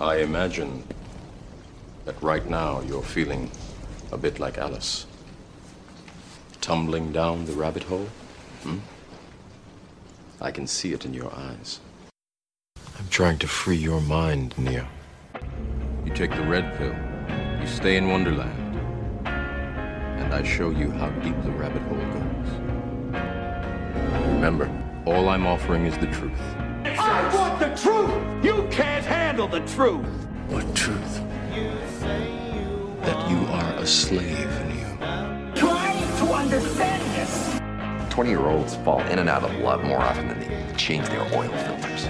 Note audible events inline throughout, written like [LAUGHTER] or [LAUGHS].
I imagine that right now you're feeling a bit like Alice. Tumbling down the rabbit hole? Hmm? I can see it in your eyes. I'm trying to free your mind, Neo. You take the red pill, you stay in Wonderland, and I show you how deep the rabbit hole goes. Remember, all I'm offering is the truth. I want the truth! You can't handle the truth! What truth? That you are a slave, Neo. Trying to understand this! 20 year olds fall in and out of love more often than they change their oil filters,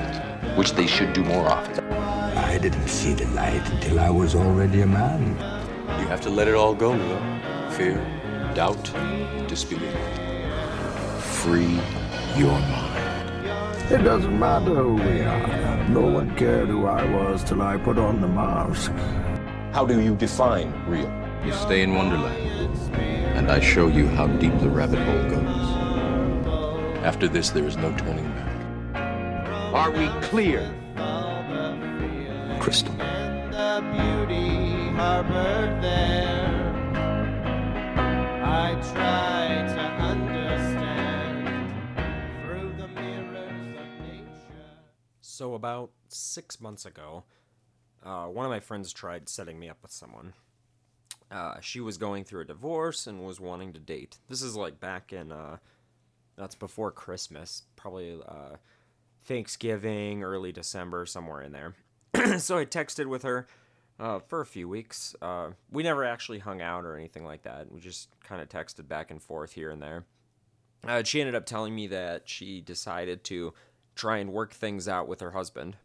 which they should do more often. I didn't see the light until I was already a man. You have to let it all go, Neo. Fear, doubt, disbelief. Free your mind. It doesn't matter who we are. No one cared who I was till I put on the mask. How do you define real? You stay in Wonderland, and I show you how deep the rabbit hole goes. After this, there is no turning back. Are we clear? Crystal. I try to So about six months ago, uh, one of my friends tried setting me up with someone. Uh, she was going through a divorce and was wanting to date. This is like back in, uh, that's before Christmas, probably uh, Thanksgiving, early December, somewhere in there. [CLEARS THROAT] so I texted with her uh, for a few weeks. Uh, we never actually hung out or anything like that. We just kind of texted back and forth here and there. She ended up telling me that she decided to try and work things out with her husband.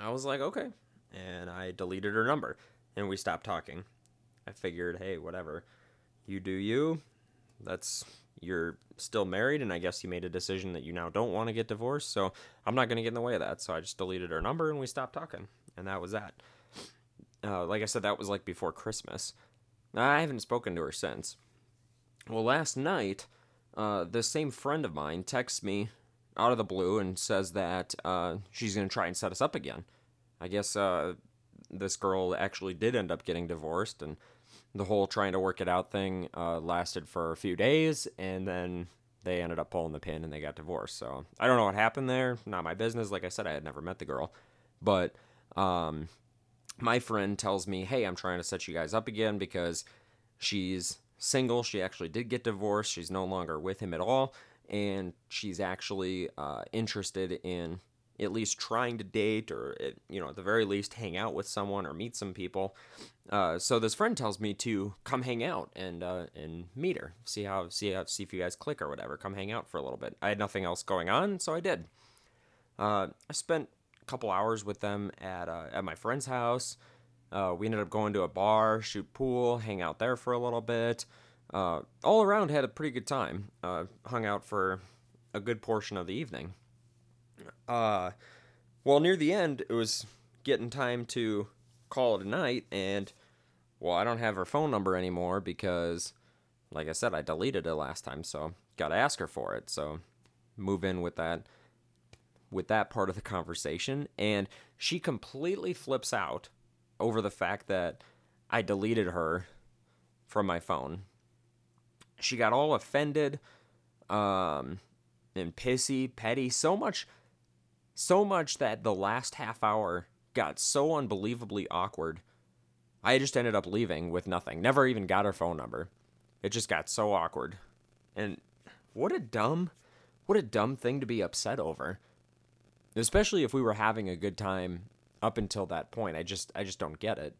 I was like, okay. And I deleted her number and we stopped talking. I figured, hey, whatever. You do you. That's you're still married and I guess you made a decision that you now don't want to get divorced, so I'm not going to get in the way of that. So I just deleted her number and we stopped talking. And that was that. Uh, like I said, that was like before Christmas. I haven't spoken to her since. Well, last night, uh, the same friend of mine texts me out of the blue and says that uh, she's going to try and set us up again. I guess uh, this girl actually did end up getting divorced, and the whole trying to work it out thing uh, lasted for a few days, and then they ended up pulling the pin and they got divorced. So I don't know what happened there. Not my business. Like I said, I had never met the girl, but um, my friend tells me, "Hey, I'm trying to set you guys up again because she's single. She actually did get divorced. She's no longer with him at all, and she's actually uh, interested in at least trying to date or eh, you know at the very least hang out with someone or meet some people. Uh, so this friend tells me to come hang out and uh, and meet her, see how see how see if you guys click or whatever. Come hang out for a little bit. I had nothing else going on, so I did. Uh, I spent a couple hours with them at uh, at my friend's house. Uh, we ended up going to a bar, shoot pool, hang out there for a little bit. Uh, all around, had a pretty good time. Uh, hung out for a good portion of the evening. Uh, well, near the end, it was getting time to call it a night, and well, I don't have her phone number anymore because, like I said, I deleted it last time, so got to ask her for it. So move in with that with that part of the conversation, and she completely flips out over the fact that I deleted her from my phone. She got all offended, um, and pissy, petty, so much so much that the last half hour got so unbelievably awkward. I just ended up leaving with nothing. Never even got her phone number. It just got so awkward. And what a dumb what a dumb thing to be upset over. Especially if we were having a good time up until that point. I just I just don't get it.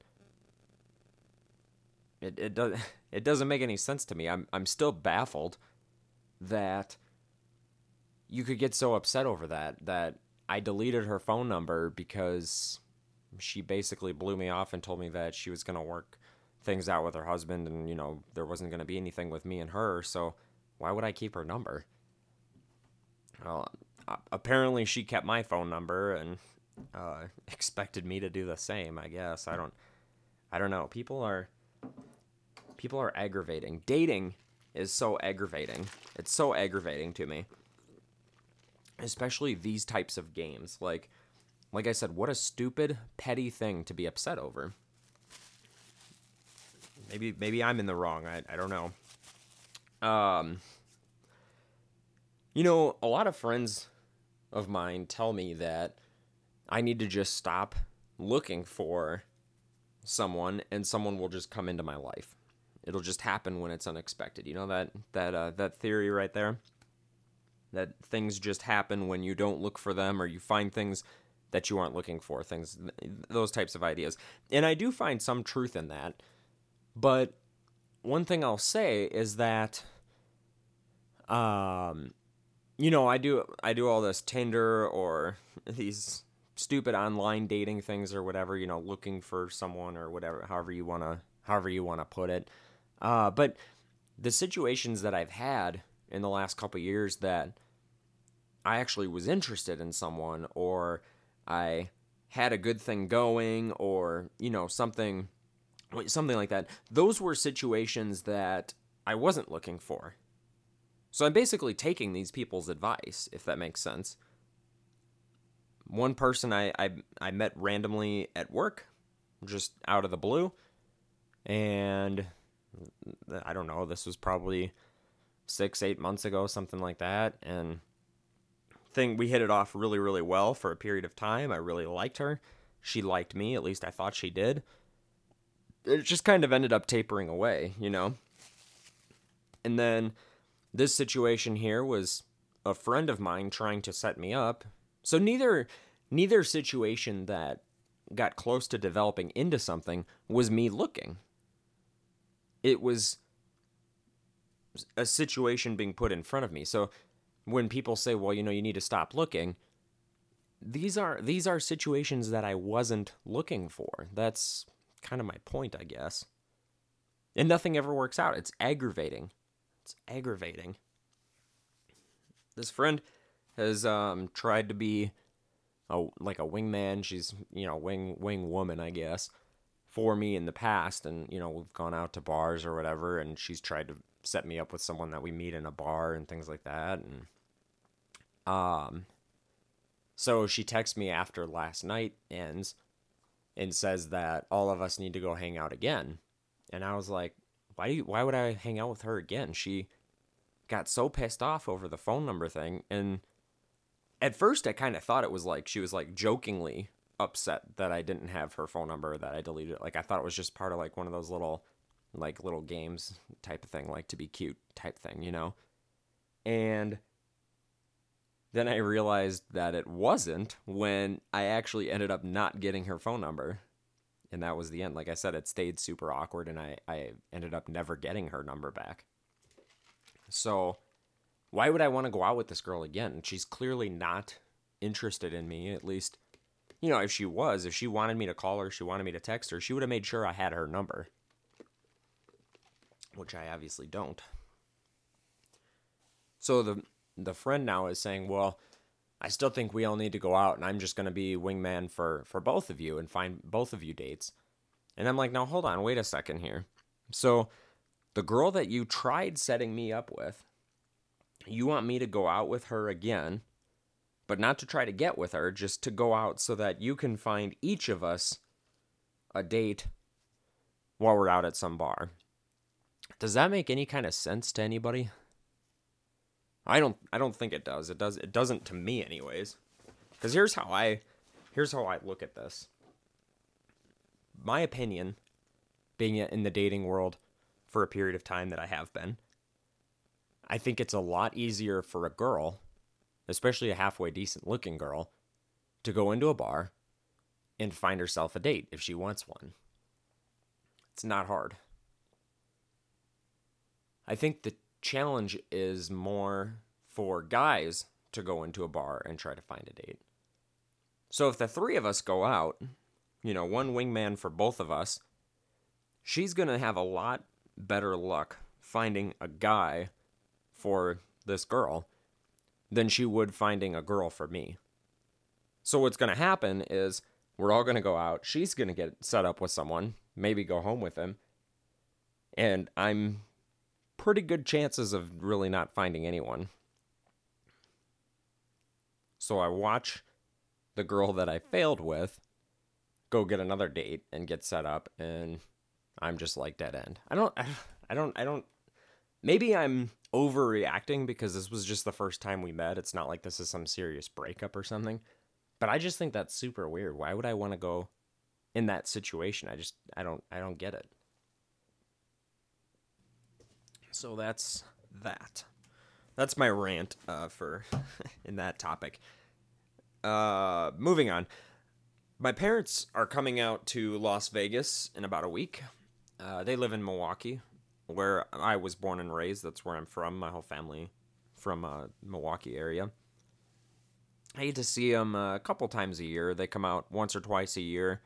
It it does [LAUGHS] it doesn't make any sense to me. I'm I'm still baffled that you could get so upset over that that I deleted her phone number because she basically blew me off and told me that she was going to work things out with her husband and, you know, there wasn't going to be anything with me and her. So why would I keep her number? Well, apparently she kept my phone number and uh, [LAUGHS] expected me to do the same, I guess. I don't I don't know. People are people are aggravating. Dating is so aggravating. It's so aggravating to me especially these types of games like like I said, what a stupid, petty thing to be upset over. Maybe maybe I'm in the wrong. I, I don't know. Um You know, a lot of friends of mine tell me that I need to just stop looking for someone and someone will just come into my life. It'll just happen when it's unexpected. You know that that uh, that theory right there? That things just happen when you don't look for them or you find things that you aren't looking for, things those types of ideas. And I do find some truth in that. But one thing I'll say is that um you know, I do I do all this Tinder or these stupid online dating things or whatever, you know, looking for someone or whatever, however you want to however you want to put it. Uh, but the situations that I've had in the last couple years that I actually was interested in someone or I had a good thing going or, you know, something something like that. Those were situations that I wasn't looking for. So I'm basically taking these people's advice, if that makes sense. One person I, I, I met randomly at work, just out of the blue, and I don't know, this was probably six, eight months ago, something like that, and thing we hit it off really, really well for a period of time. I really liked her. She liked me, at least I thought she did. It just kind of ended up tapering away, you know? And then this situation here was a friend of mine trying to set me up. So neither neither situation that got close to developing into something was me looking. It was a situation being put in front of me. So when people say, "Well, you know, you need to stop looking," these are these are situations that I wasn't looking for. That's kind of my point, I guess. And nothing ever works out. It's aggravating. It's aggravating. This friend has um, tried to be a like a wingman. She's you know wing wing woman, I guess, for me in the past, and you know we've gone out to bars or whatever, and she's tried to set me up with someone that we meet in a bar and things like that, and um, so she texts me after last night ends and says that all of us need to go hang out again, and I was like, why do you, why would I hang out with her again? She got so pissed off over the phone number thing and at first I kind of thought it was like she was like jokingly upset that I didn't have her phone number that I deleted it. Like I thought it was just part of like one of those little like little games type of thing, like to be cute type thing, you know? And then I realized that it wasn't when I actually ended up not getting her phone number. And that was the end. Like I said, it stayed super awkward and I, I ended up never getting her number back. So why would I want to go out with this girl again? She's clearly not interested in me, at least. You know, if she was, if she wanted me to call her, she wanted me to text her, she would have made sure I had her number. Which I obviously don't. So the the friend now is saying, "Well, I still think we all need to go out and I'm just going to be wingman for for both of you and find both of you dates." And I'm like, "Now hold on, wait a second here." So the girl that you tried setting me up with, you want me to go out with her again, but not to try to get with her, just to go out so that you can find each of us a date while we're out at some bar. Does that make any kind of sense to anybody? I don't I don't think it does. It does it doesn't to me anyways. Cuz here's how I here's how I look at this. My opinion being in the dating world for a period of time that I have been I think it's a lot easier for a girl, especially a halfway decent looking girl, to go into a bar and find herself a date if she wants one. It's not hard. I think the challenge is more for guys to go into a bar and try to find a date. So if the three of us go out, you know, one wingman for both of us, she's going to have a lot better luck finding a guy for this girl than she would finding a girl for me. So what's going to happen is we're all going to go out. She's going to get set up with someone, maybe go home with him. And I'm pretty good chances of really not finding anyone. So I watch the girl that I failed with go get another date and get set up and I'm just like dead end. I don't [SIGHS] I don't I don't maybe I'm overreacting because this was just the first time we met. It's not like this is some serious breakup or something. But I just think that's super weird. Why would I want to go in that situation? I just I don't I don't get it. So that's that. That's my rant uh, for [LAUGHS] in that topic. Uh, moving on. My parents are coming out to Las Vegas in about a week. Uh, they live in Milwaukee, where I was born and raised. That's where I'm from. My whole family from uh, Milwaukee area. I get to see them a couple times a year. They come out once or twice a year.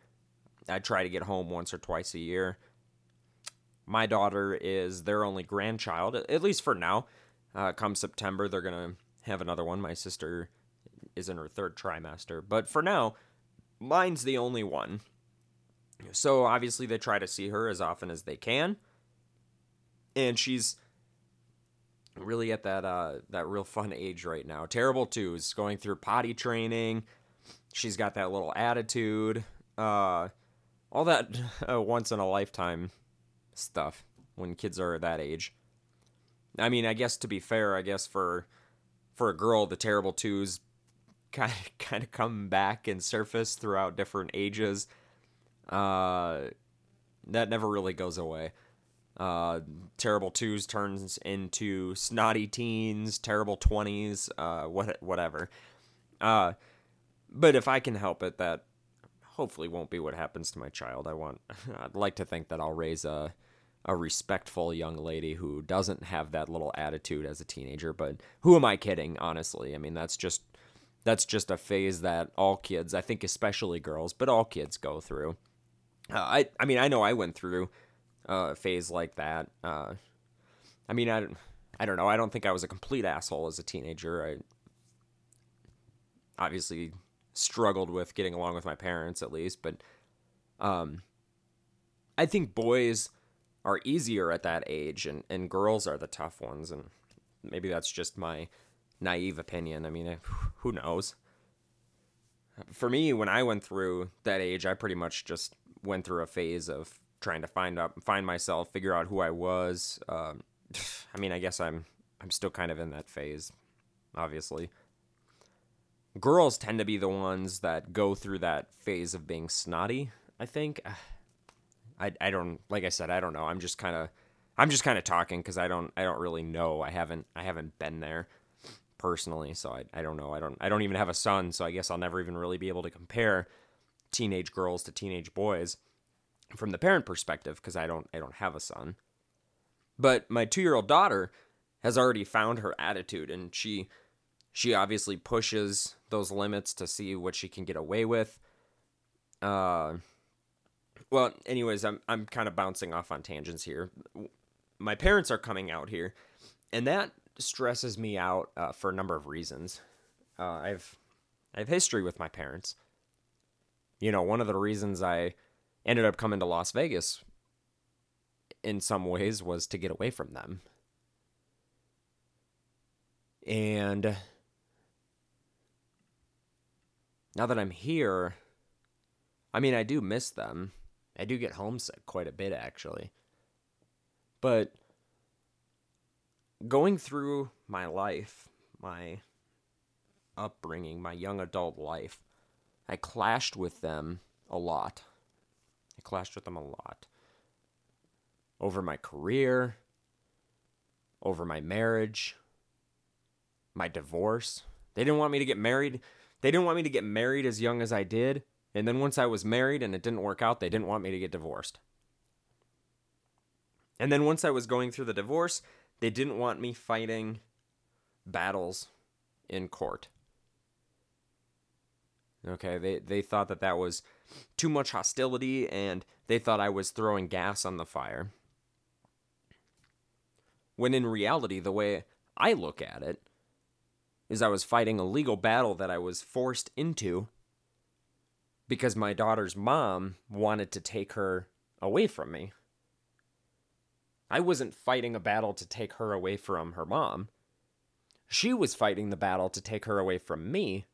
I try to get home once or twice a year. My daughter is their only grandchild, at least for now. Uh, come September, they're going to have another one. My sister is in her third trimester. But for now, mine's the only one. So obviously, they try to see her as often as they can. And she's really at that uh, that real fun age right now. Terrible twos, going through potty training. She's got that little attitude. Uh, all that [LAUGHS] uh, once in a lifetime stuff when kids are that age. I mean, I guess to be fair, I guess for for a girl, the terrible twos kind of [LAUGHS] kind of come back and surface throughout different ages. Uh, that never really goes away. Uh, terrible twos turns into snotty teens, terrible twenties, uh, what whatever. Uh, but if I can help it, that hopefully won't be what happens to my child. I want, [LAUGHS] I'd like to think that I'll raise a a respectful young lady who doesn't have that little attitude as a teenager. But who am I kidding? Honestly, I mean that's just that's just a phase that all kids, I think, especially girls, but all kids go through. Uh, I I mean I know I went through a phase like that. Uh, I mean I I don't know. I don't think I was a complete asshole as a teenager. I obviously struggled with getting along with my parents at least, but um, I think boys are easier at that age and, and girls are the tough ones and maybe that's just my naive opinion i mean who knows for me when i went through that age i pretty much just went through a phase of trying to find out find myself figure out who i was um, [SIGHS] i mean i guess i'm i'm still kind of in that phase obviously girls tend to be the ones that go through that phase of being snotty i think [SIGHS] I, I don't like I said I don't know. I'm just kind of I'm just kind of talking because I don't I don't really know. I haven't I haven't been there personally, so I, I don't know. I don't I don't even have a son, so I guess I'll never even really be able to compare teenage girls to teenage boys from the parent perspective because I don't I don't have a son. But my 2-year-old daughter has already found her attitude and she she obviously pushes those limits to see what she can get away with. Uh well, anyways, I'm I'm kind of bouncing off on tangents here. My parents are coming out here, and that stresses me out uh, for a number of reasons. Uh, I've I have history with my parents. You know, one of the reasons I ended up coming to Las Vegas in some ways was to get away from them. And now that I'm here, I mean, I do miss them. I do get homesick quite a bit, actually. But going through my life, my upbringing, my young adult life, I clashed with them a lot. I clashed with them a lot. Over my career, over my marriage, my divorce. They didn't want me to get married. They didn't want me to get married as young as I did. And then once I was married and it didn't work out, they didn't want me to get divorced. And then once I was going through the divorce, they didn't want me fighting battles in court. Okay, they, they thought that that was too much hostility and they thought I was throwing gas on the fire. When in reality, the way I look at it is I was fighting a legal battle that I was forced into because my daughter's mom wanted to take her away from me. I wasn't fighting a battle to take her away from her mom. She was fighting the battle to take her away from me.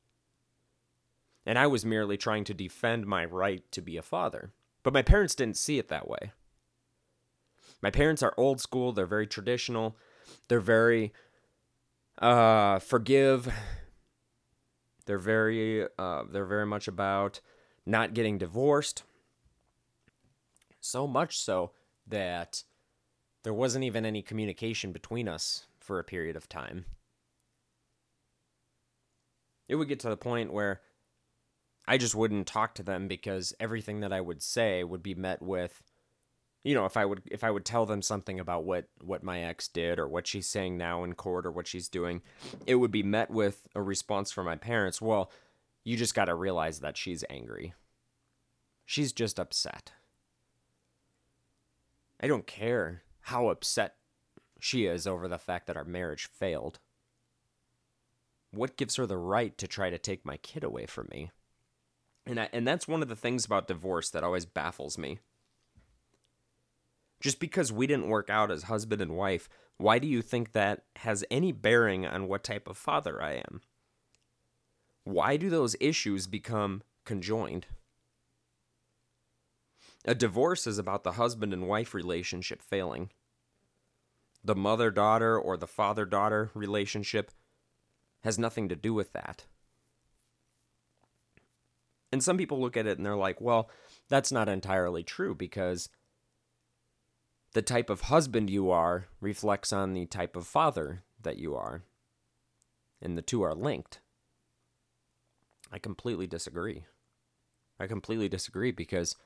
And I was merely trying to defend my right to be a father. But my parents didn't see it that way. My parents are old school, they're very traditional, they're very uh forgive. They're very uh they're very much about not getting divorced. So much so that there wasn't even any communication between us for a period of time. It would get to the point where I just wouldn't talk to them because everything that I would say would be met with you know, if I would if I would tell them something about what what my ex did or what she's saying now in court or what she's doing, it would be met with a response from my parents, well, you just got to realize that she's angry. She's just upset. I don't care how upset she is over the fact that our marriage failed. What gives her the right to try to take my kid away from me? And I, and that's one of the things about divorce that always baffles me. Just because we didn't work out as husband and wife, why do you think that has any bearing on what type of father I am? Why do those issues become conjoined? A divorce is about the husband and wife relationship failing. The mother daughter or the father daughter relationship has nothing to do with that. And some people look at it and they're like, well, that's not entirely true because the type of husband you are reflects on the type of father that you are. And the two are linked. I completely disagree. I completely disagree because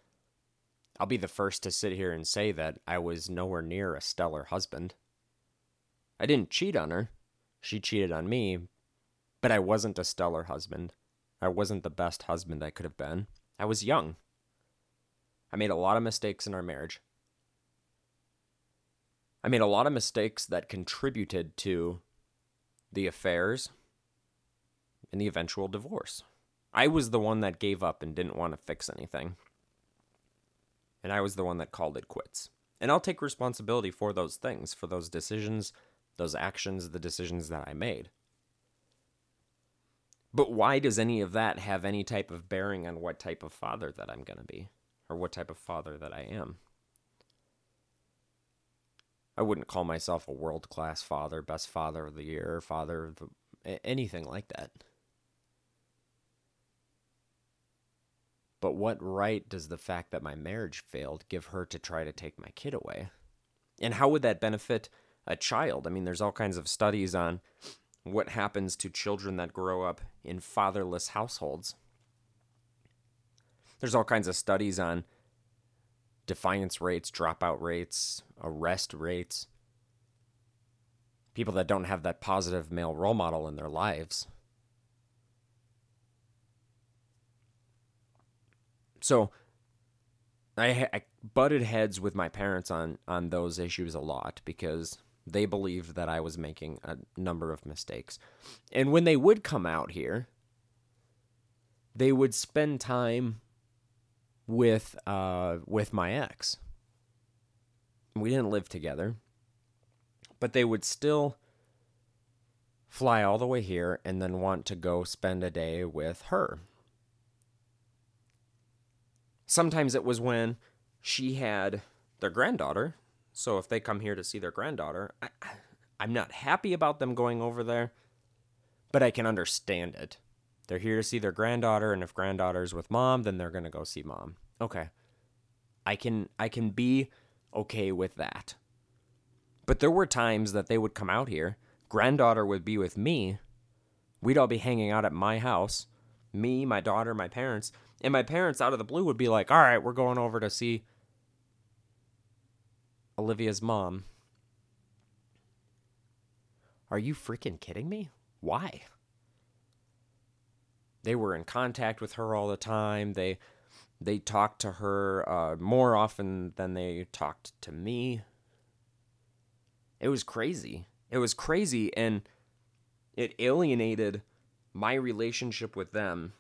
I'll be the first to sit here and say that I was nowhere near a stellar husband. I didn't cheat on her. She cheated on me, but I wasn't a stellar husband. I wasn't the best husband I could have been. I was young. I made a lot of mistakes in our marriage. I made a lot of mistakes that contributed to the affairs and the eventual divorce. I was the one that gave up and didn't want to fix anything. And I was the one that called it quits. And I'll take responsibility for those things, for those decisions, those actions, the decisions that I made. But why does any of that have any type of bearing on what type of father that I'm going to be or what type of father that I am? I wouldn't call myself a world class father, best father of the year, father of the, anything like that. But what right does the fact that my marriage failed give her to try to take my kid away? And how would that benefit a child? I mean, there's all kinds of studies on what happens to children that grow up in fatherless households. There's all kinds of studies on defiance rates, dropout rates, arrest rates, people that don't have that positive male role model in their lives. So I, I butted heads with my parents on on those issues a lot because they believed that I was making a number of mistakes. And when they would come out here, they would spend time with uh with my ex. We didn't live together, but they would still fly all the way here and then want to go spend a day with her. Sometimes it was when she had their granddaughter so if they come here to see their granddaughter, I, I'm not happy about them going over there, but I can understand it. They're here to see their granddaughter, and if granddaughter's with mom, then they're gonna go see mom. Okay. I can I can be okay with that. But there were times that they would come out here, granddaughter would be with me, we'd all be hanging out at my house, me, my daughter, my parents, and my parents out of the blue would be like, "All right, we're going over to see Olivia's mom. Are you freaking kidding me? Why? They were in contact with her all the time. They they talked to her uh, more often than they talked to me. It was crazy. It was crazy, and it alienated my relationship with them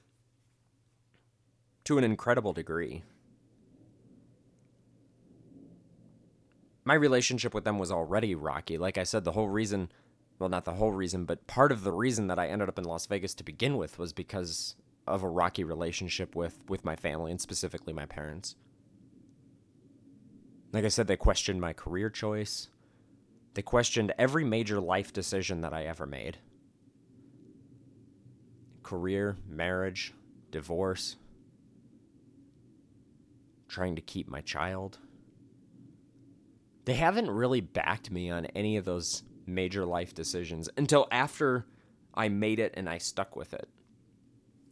to an incredible degree. My relationship with them was already rocky. Like I said, the whole reason, well, not the whole reason, but part of the reason that I ended up in Las Vegas to begin with was because of a rocky relationship with with my family and specifically my parents. Like I said, they questioned my career choice. They questioned every major life decision that I ever made. Career, marriage, divorce, trying to keep my child. They haven't really backed me on any of those major life decisions until after I made it and I stuck with it.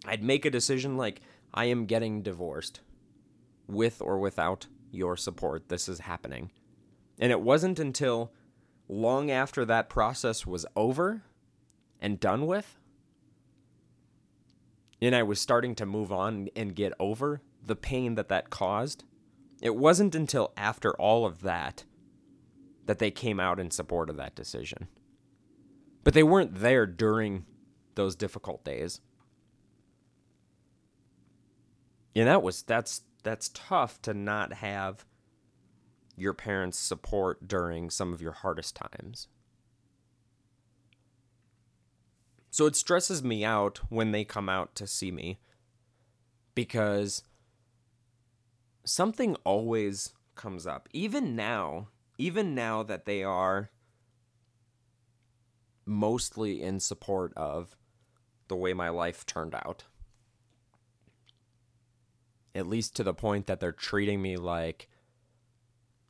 I'd make a decision like, I am getting divorced, with or without your support. This is happening. And it wasn't until long after that process was over and done with, and I was starting to move on and get over the pain that that caused. It wasn't until after all of that that they came out in support of that decision. But they weren't there during those difficult days. And that was that's that's tough to not have your parents' support during some of your hardest times. So it stresses me out when they come out to see me because something always comes up. Even now, even now that they are mostly in support of the way my life turned out. At least to the point that they're treating me like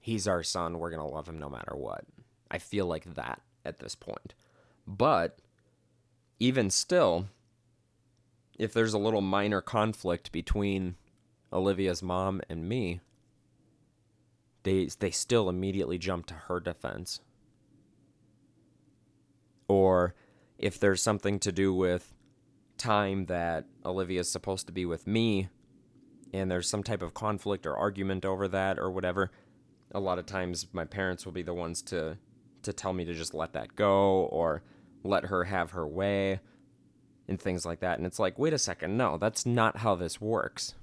he's our son, we're going to love him no matter what. I feel like that at this point. But even still, if there's a little minor conflict between Olivia's mom and me, they they still immediately jump to her defense. Or if there's something to do with time that Olivia's supposed to be with me and there's some type of conflict or argument over that or whatever, a lot of times my parents will be the ones to to tell me to just let that go or let her have her way and things like that. And it's like, wait a second, no, that's not how this works.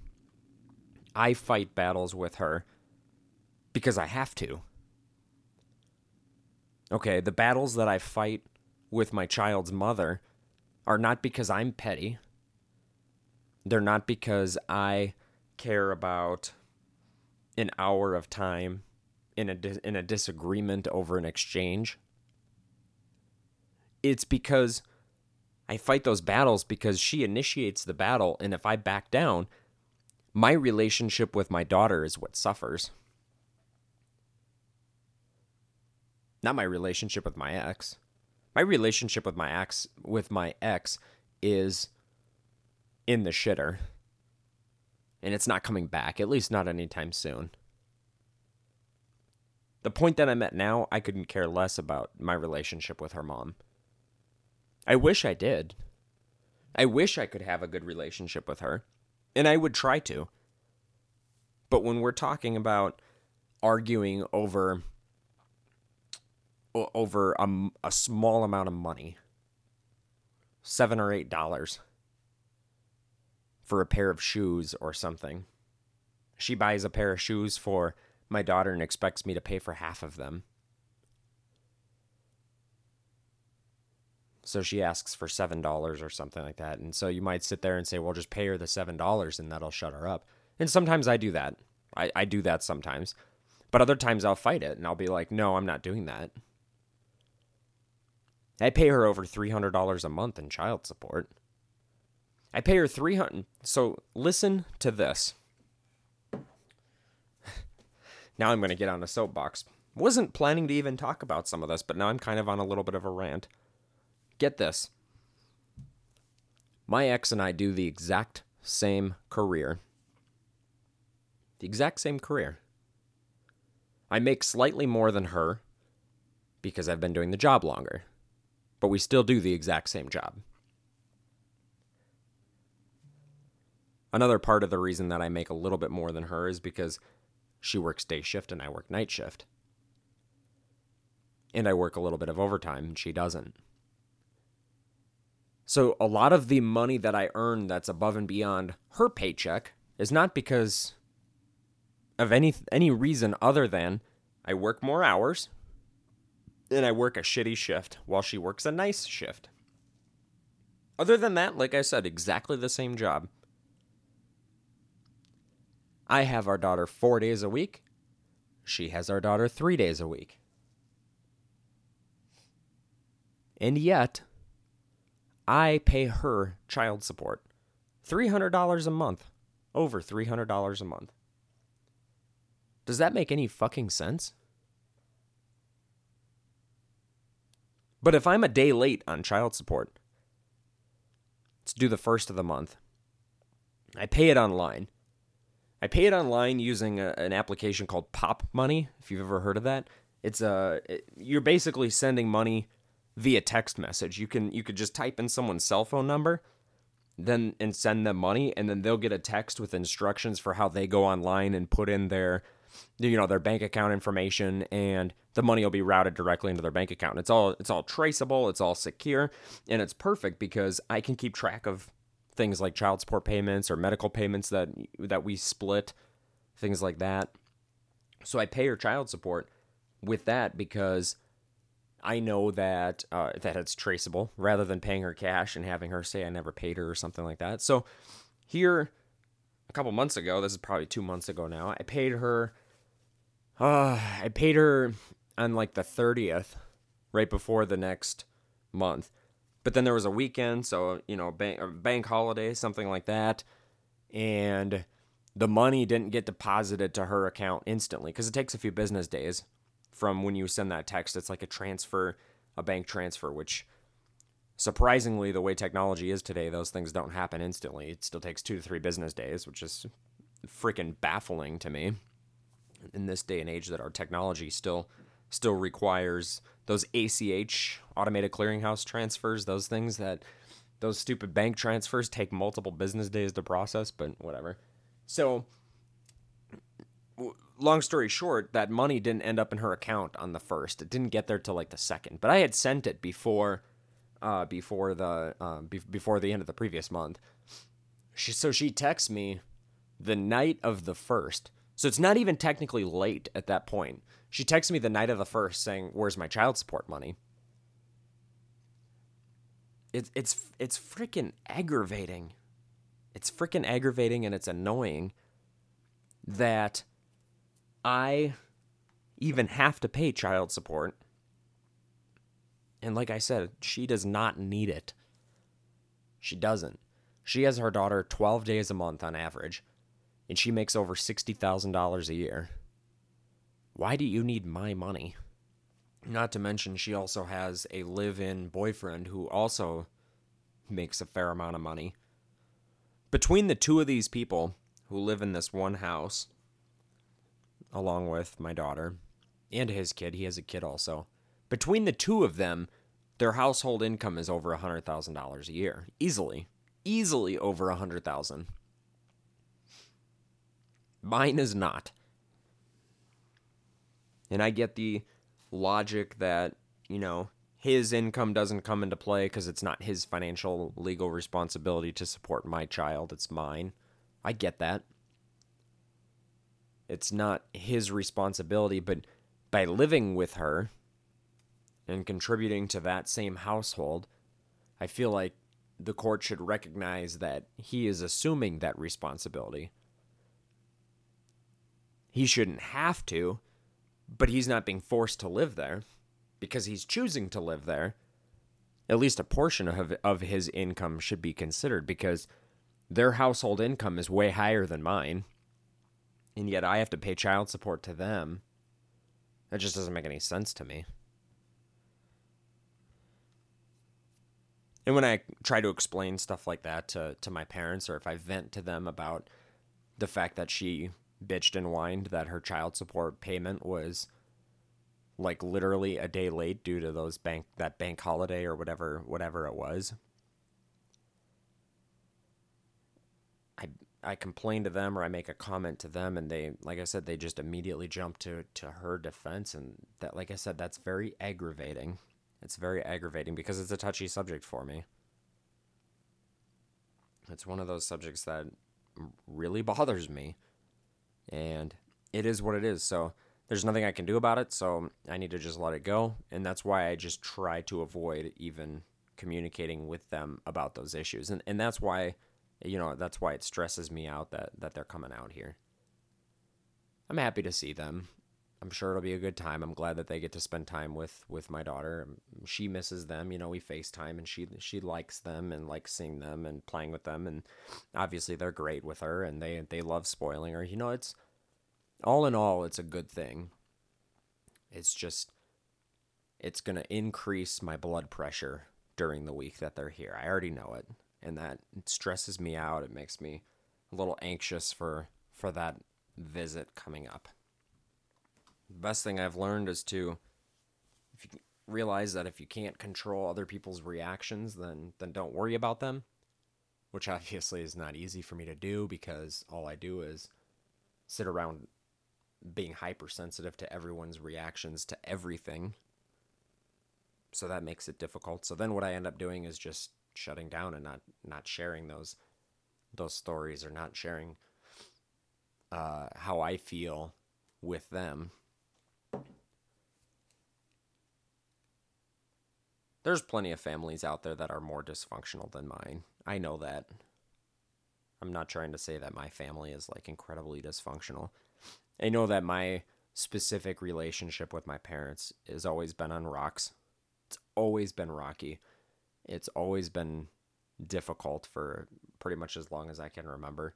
I fight battles with her because I have to. Okay, the battles that I fight with my child's mother are not because I'm petty. They're not because I care about an hour of time in a in a disagreement over an exchange. It's because I fight those battles because she initiates the battle and if I back down, my relationship with my daughter is what suffers. Not my relationship with my ex. My relationship with my ex with my ex is in the shitter. And it's not coming back, at least not anytime soon. The point that I'm at now, I couldn't care less about my relationship with her mom. I wish I did. I wish I could have a good relationship with her, and I would try to. But when we're talking about arguing over over a, a small amount of money, seven or eight dollars for a pair of shoes or something, she buys a pair of shoes for my daughter and expects me to pay for half of them. So she asks for seven dollars or something like that. And so you might sit there and say, well, just pay her the seven dollars and that'll shut her up. And sometimes I do that. I, I do that sometimes. But other times I'll fight it and I'll be like, no, I'm not doing that. I pay her over three hundred dollars a month in child support. I pay her three hundred. So listen to this. [LAUGHS] now I'm going to get on a soapbox. Wasn't planning to even talk about some of this, but now I'm kind of on a little bit of a rant. Get this. My ex and I do the exact same career. The exact same career. I make slightly more than her because I've been doing the job longer, but we still do the exact same job. Another part of the reason that I make a little bit more than her is because she works day shift and I work night shift. And I work a little bit of overtime and she doesn't. So a lot of the money that I earn that's above and beyond her paycheck is not because of any any reason other than I work more hours and I work a shitty shift while she works a nice shift. Other than that, like I said, exactly the same job. I have our daughter four days a week. She has our daughter three days a week. And yet, I pay her child support $300 a month. Over $300 a month. Does that make any fucking sense? But if I'm a day late on child support, let's do the first of the month. I pay it online. I pay it online using a, an application called Pop Money. If you've ever heard of that, it's a it, you're basically sending money via text message. You can you could just type in someone's cell phone number, then and send them money, and then they'll get a text with instructions for how they go online and put in their you know their bank account information and the money will be routed directly into their bank account. It's all it's all traceable, it's all secure, and it's perfect because I can keep track of things like child support payments or medical payments that that we split, things like that. So I pay her child support with that because I know that uh, that it's traceable rather than paying her cash and having her say I never paid her or something like that. So here, a couple months ago, this is probably two months ago now, I paid her. Uh, [SIGHS] I paid her on like the thirtieth, right before the next month. But then there was a weekend, so you know, bank bank holiday, something like that, and the money didn't get deposited to her account instantly because it takes a few business days from when you send that text. It's like a transfer, a bank transfer, which surprisingly, the way technology is today, those things don't happen instantly. It still takes two to three business days, which is freaking baffling to me in this day and age that our technology still still requires those ACH automated clearinghouse transfers, those things that those stupid bank transfers take multiple business days to process, but whatever. So long story short, that money didn't end up in her account on the first. It didn't get there till like the second. But I had sent it before, uh, before the uh, be- before the end of the previous month. She so she texts me the night of the first. So it's not even technically late at that point. She texts me the night of the first saying, "Where's my child support money?" It's it's it's freaking aggravating. It's freaking aggravating and it's annoying that I even have to pay child support. And like I said, she does not need it. She doesn't. She has her daughter 12 days a month on average, and she makes over $60,000 a year. Why do you need my money? Not to mention, she also has a live in boyfriend who also makes a fair amount of money. Between the two of these people who live in this one house, along with my daughter and his kid. He has a kid also. Between the two of them, their household income is over $100,000 a year. Easily. Easily over 100,000. Mine is not. And I get the logic that, you know, his income doesn't come into play because it's not his financial legal responsibility to support my child, it's mine. I get that it's not his responsibility, but by living with her and contributing to that same household, I feel like the court should recognize that he is assuming that responsibility. He shouldn't have to, but he's not being forced to live there because he's choosing to live there. At least a portion of, of his income should be considered because their household income is way higher than mine and yet I have to pay child support to them. That just doesn't make any sense to me. And when I try to explain stuff like that to, to my parents, or if I vent to them about the fact that she bitched and whined that her child support payment was like literally a day late due to those bank that bank holiday or whatever whatever it was I I complain to them or I make a comment to them and they like I said they just immediately jump to to her defense and that like I said that's very aggravating. It's very aggravating because it's a touchy subject for me. It's one of those subjects that really bothers me. And it is what it is. So there's nothing I can do about it, so I need to just let it go and that's why I just try to avoid even communicating with them about those issues. And and that's why you know, that's why it stresses me out that that they're coming out here. I'm happy to see them. I'm sure it'll be a good time. I'm glad that they get to spend time with with my daughter. She misses them. You know, we FaceTime and she she likes them and likes seeing them and playing with them and obviously they're great with her and they they love spoiling her. You know, it's all in all it's a good thing. It's just it's going to increase my blood pressure during the week that they're here. I already know it and that stresses me out. It makes me a little anxious for for that visit coming up. The best thing I've learned is to if you realize that if you can't control other people's reactions, then then don't worry about them, which [LAUGHS] obviously is not easy for me to do because all I do is sit around being hypersensitive to everyone's reactions to everything. So that makes it difficult. So then what I end up doing is just shutting down and not not sharing those those stories or not sharing uh, how I feel with them. There's plenty of families out there that are more dysfunctional than mine. I know that. I'm not trying to say that my family is like incredibly dysfunctional. I know that my specific relationship with my parents has always been on rocks. It's always been rocky it's always been difficult for pretty much as long as I can remember.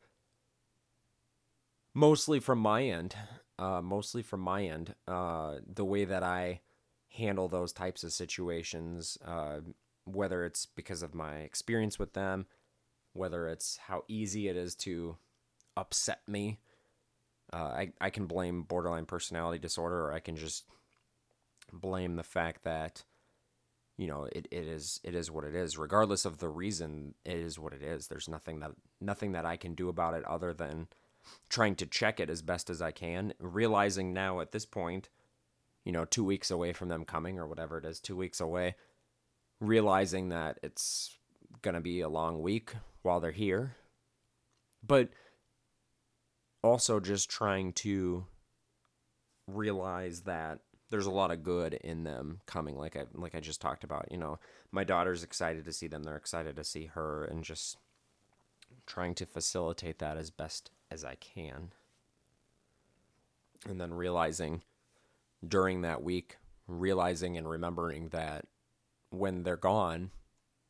Mostly from my end, uh, mostly from my end, uh, the way that I handle those types of situations, uh, whether it's because of my experience with them, whether it's how easy it is to upset me. Uh, I, I can blame borderline personality disorder, or I can just blame the fact that you know it, it is it is what it is. Regardless of the reason it is what it is. There's nothing that nothing that i can do about it other than trying to check it as best as i can. Realizing now at this point you know 2 weeks away from them coming or whatever it is 2 weeks away realizing that it's going to be a long week while they're here but also just trying to realize that there's a lot of good in them coming like I like I just talked about you know my daughter's excited to see them they're excited to see her and just trying to facilitate that as best as I can. And then realizing during that week realizing and remembering that when they're gone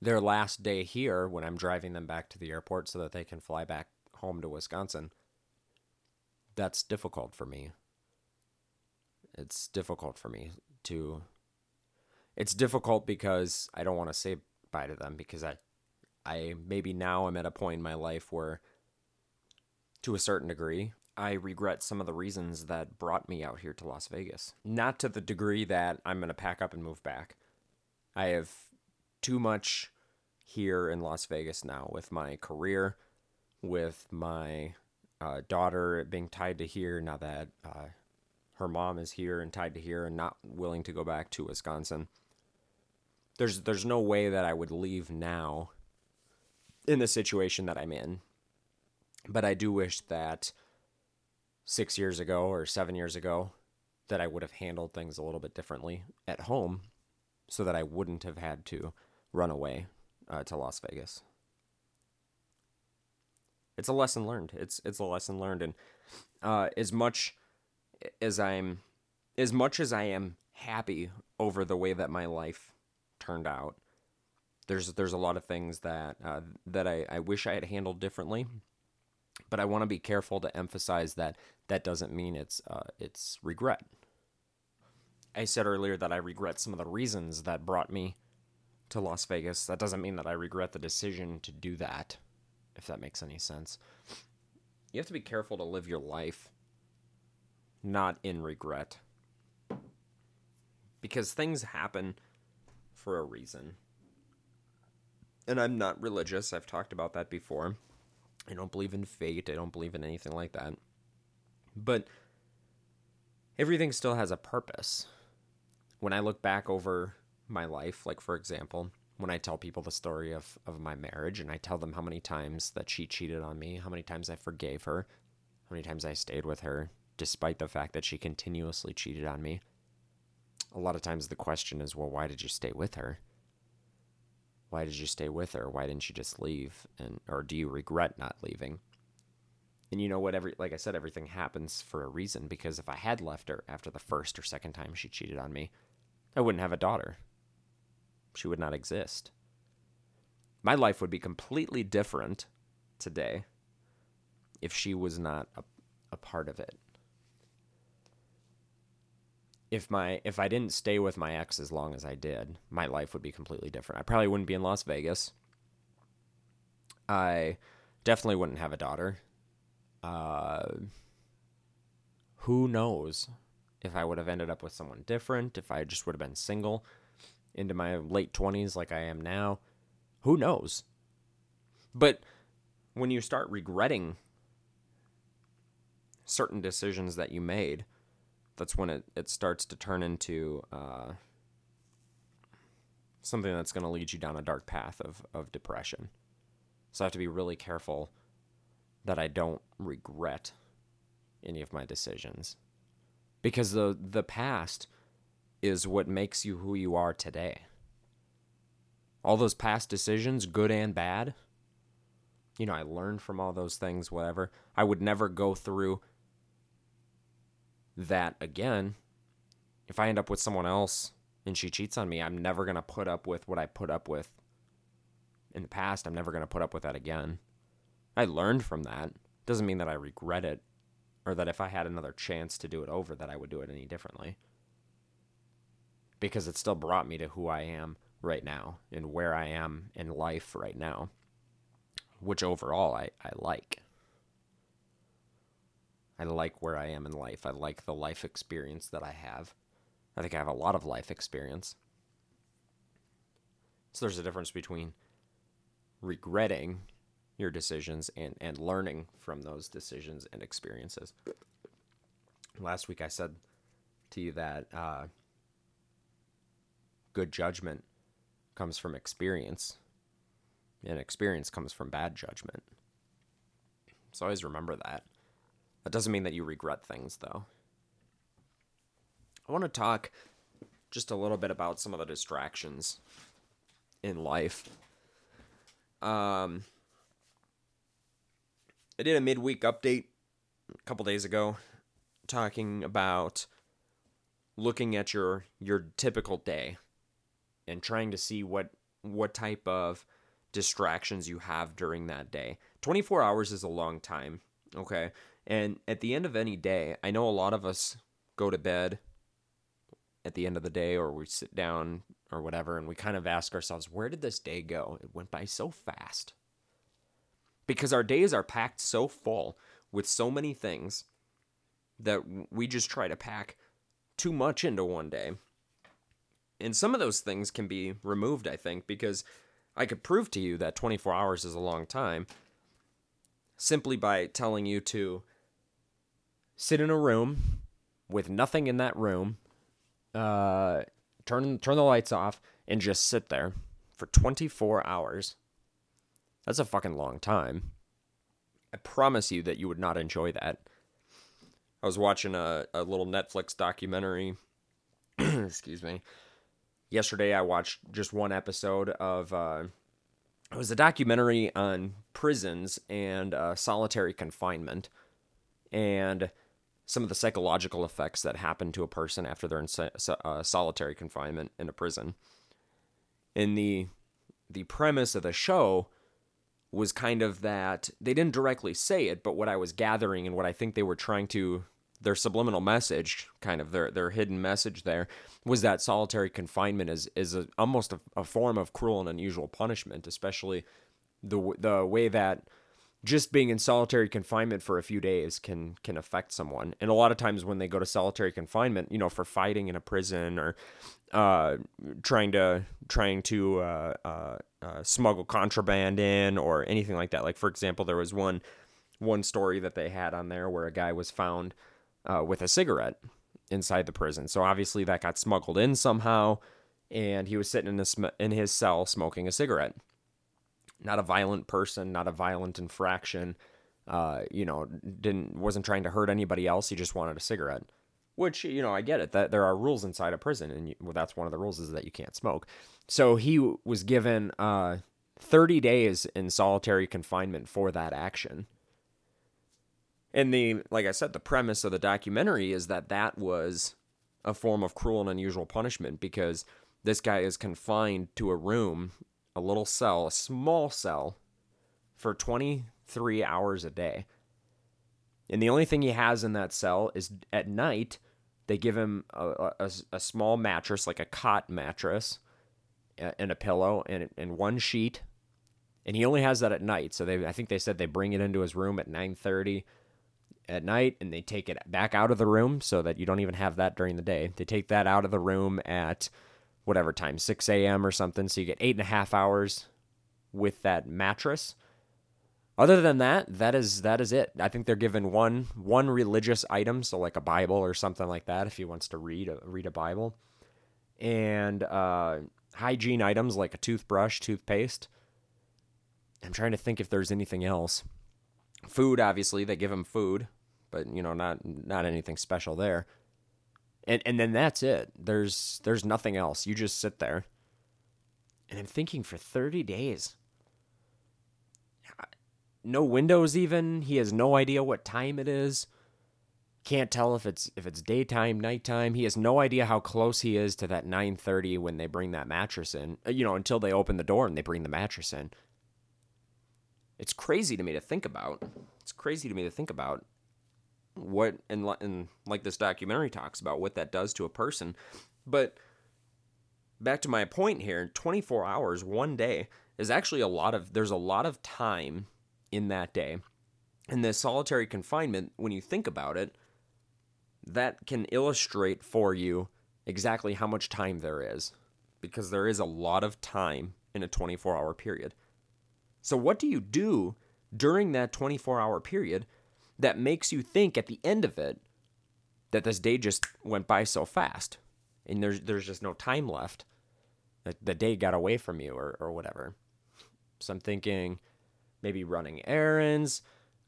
their last day here when I'm driving them back to the airport so that they can fly back home to Wisconsin that's difficult for me. It's difficult for me to it's difficult because I don't want to say bye to them because I I maybe now I'm at a point in my life where to a certain degree I regret some of the reasons that brought me out here to Las Vegas. Not to the degree that I'm going to pack up and move back. I have too much here in Las Vegas now with my career, with my uh, daughter being tied to here now that uh, her mom is here and tied to here and not willing to go back to Wisconsin. There's there's no way that I would leave now in the situation that I'm in. But I do wish that 6 years ago or 7 years ago that I would have handled things a little bit differently at home so that I wouldn't have had to run away uh, to Las Vegas. It's a lesson learned. It's it's a lesson learned, and uh, as much as I'm as much as I am happy over the way that my life turned out, there's there's a lot of things that uh, that I, I wish I had handled differently. But I want to be careful to emphasize that that doesn't mean it's uh, it's regret. I said earlier that I regret some of the reasons that brought me to Las Vegas. That doesn't mean that I regret the decision to do that, if that makes any sense. You have to be careful to live your life not in regret. Because things happen for a reason. And I'm not religious. I've talked about that before. I don't believe in fate. I don't believe in anything like that. But everything still has a purpose. When I look back over my life, like for example, when I tell people the story of, of my marriage and I tell them how many times that she cheated on me, how many times I forgave her, how many times I stayed with her, despite the fact that she continuously cheated on me. A lot of times the question is, well, why did you stay with her? Why did you stay with her? Why didn't you just leave? And or do you regret not leaving? And you know what? Every like I said, everything happens for a reason. Because if I had left her after the first or second time she cheated on me, I wouldn't have a daughter. She would not exist. My life would be completely different today if she was not a, a part of it. If my if I didn't stay with my ex as long as I did, my life would be completely different. I probably wouldn't be in Las Vegas. I definitely wouldn't have a daughter. Uh, who knows if I would have ended up with someone different, if I just would have been single into my late 20s like I am now. Who knows? But when you start regretting certain decisions that you made, that's when it, it starts to turn into uh, something that's going to lead you down a dark path of, of depression. So I have to be really careful that I don't regret any of my decisions. Because the the past is what makes you who you are today. All those past decisions, good and bad, you know, I learned from all those things, whatever. I would never go through that again. If I end up with someone else and she cheats on me, I'm never going to put up with what I put up with in the past. I'm never going to put up with that again. I learned from that. Doesn't mean that I regret it or that if I had another chance to do it over that I would do it any differently. Because it still brought me to who I am right now and where I am in life right now, which overall I, I like. I like where I am in life. I like the life experience that I have. I think I have a lot of life experience. So there's a difference between regretting your decisions and, and learning from those decisions and experiences. Last week I said to you that uh, good judgment comes from experience, and experience comes from bad judgment. So always remember that. That doesn't mean that you regret things, though. I want to talk just a little bit about some of the distractions in life. Um, I did a midweek update a couple days ago talking about looking at your your typical day and trying to see what what type of distractions you have during that day. 24 hours is a long time, okay? And at the end of any day, I know a lot of us go to bed at the end of the day or we sit down or whatever and we kind of ask ourselves, where did this day go? It went by so fast. Because our days are packed so full with so many things that we just try to pack too much into one day. And some of those things can be removed, I think, because I could prove to you that 24 hours is a long time simply by telling you to sit in a room with nothing in that room, uh, turn turn the lights off, and just sit there for 24 hours. That's a fucking long time. I promise you that you would not enjoy that. I was watching a, a little Netflix documentary. [CLEARS THROAT] excuse me. Yesterday, I watched just one episode of. Uh, it was a documentary on prisons and uh, solitary confinement, and some of the psychological effects that happen to a person after they're in so, uh, solitary confinement in a prison. And the the premise of the show was kind of that they didn't directly say it, but what I was gathering and what I think they were trying to their subliminal message, kind of their their hidden message there, was that solitary confinement is is a, almost a, a form of cruel and unusual punishment, especially the the way that just being in solitary confinement for a few days can can affect someone. And a lot of times when they go to solitary confinement, you know, for fighting in a prison or uh, trying to trying to uh, uh, uh, smuggle contraband in or anything like that. Like for example, there was one one story that they had on there where a guy was found uh, with a cigarette inside the prison. So obviously that got smuggled in somehow, and he was sitting in his in his cell smoking a cigarette not a violent person, not a violent infraction. Uh, you know, didn't wasn't trying to hurt anybody else. He just wanted a cigarette. which you know I get it that there are rules inside a prison, and you, well, that's one of the rules is that you can't smoke. So he was given uh, 30 days in solitary confinement for that action. And the like I said, the premise of the documentary is that that was a form of cruel and unusual punishment because this guy is confined to a room, a little cell, a small cell, for 23 hours a day. And the only thing he has in that cell is at night, they give him a, a, a small mattress, like a cot mattress, and a pillow and, and one sheet. And he only has that at night. So they, I think they said they bring it into his room at 9:30 at night and they take it back out of the room so that you don't even have that during the day. They take that out of the room at whatever time, 6 a.m. or something. So you get eight and a half hours with that mattress. Other than that, that is that is it. I think they're given one one religious item, so like a Bible or something like that, if he wants to read a, read a Bible, and uh, hygiene items like a toothbrush, toothpaste. I'm trying to think if there's anything else. Food, obviously, they give him food, but you know, not not anything special there. And and then that's it. There's there's nothing else. You just sit there. And I'm thinking for 30 days no windows even. He has no idea what time it is. Can't tell if it's if it's daytime, nighttime. He has no idea how close he is to that 9:30 when they bring that mattress in. Uh, you know, until they open the door and they bring the mattress in. It's crazy to me to think about. It's crazy to me to think about what and, and like this documentary talks about what that does to a person. But back to my point here, 24 hours, one day is actually a lot of there's a lot of time in that day. And this solitary confinement, when you think about it, that can illustrate for you exactly how much time there is, because there is a lot of time in a 24 hour period. So, what do you do during that 24 hour period that makes you think at the end of it that this day just went by so fast and there's, there's just no time left? That the day got away from you or, or whatever. So, I'm thinking maybe running errands,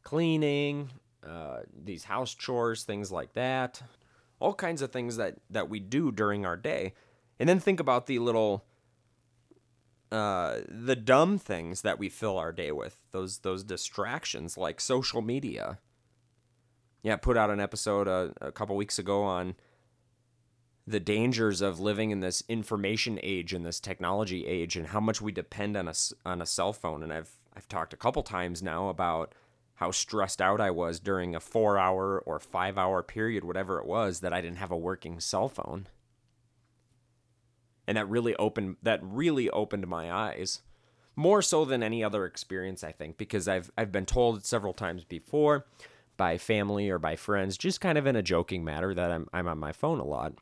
cleaning, uh, these house chores, things like that. All kinds of things that, that we do during our day. And then think about the little uh, the dumb things that we fill our day with, those those distractions like social media. Yeah, put out an episode a, a couple weeks ago on the dangers of living in this information age and this technology age and how much we depend on a, on a cell phone and I've I've talked a couple times now about how stressed out I was during a 4 hour or 5 hour period whatever it was that I didn't have a working cell phone. And that really opened that really opened my eyes more so than any other experience I think because I've I've been told several times before by family or by friends just kind of in a joking matter that I'm I'm on my phone a lot.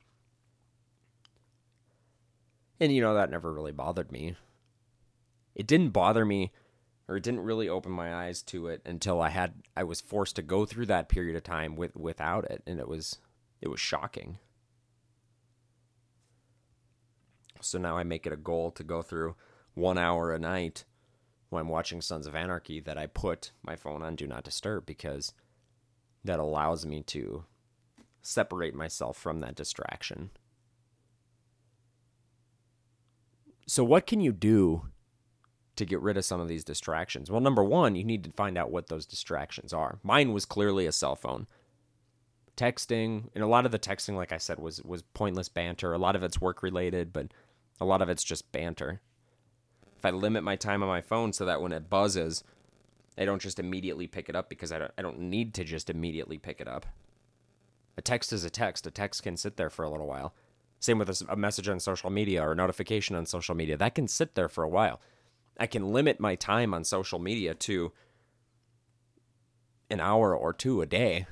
And you know, that never really bothered me. It didn't bother me, or it didn't really open my eyes to it until I had I was forced to go through that period of time with without it, and it was it was shocking. So now I make it a goal to go through one hour a night when I'm watching Sons of Anarchy that I put my phone on Do Not Disturb because that allows me to separate myself from that distraction. So, what can you do to get rid of some of these distractions? Well, number one, you need to find out what those distractions are. Mine was clearly a cell phone. Texting, and a lot of the texting, like I said, was was pointless banter. A lot of it's work related, but a lot of it's just banter. If I limit my time on my phone so that when it buzzes, I don't just immediately pick it up because I don't, I don't need to just immediately pick it up. A text is a text. A text can sit there for a little while. Same with a, a message on social media or a notification on social media. That can sit there for a while. I can limit my time on social media to an hour or two a day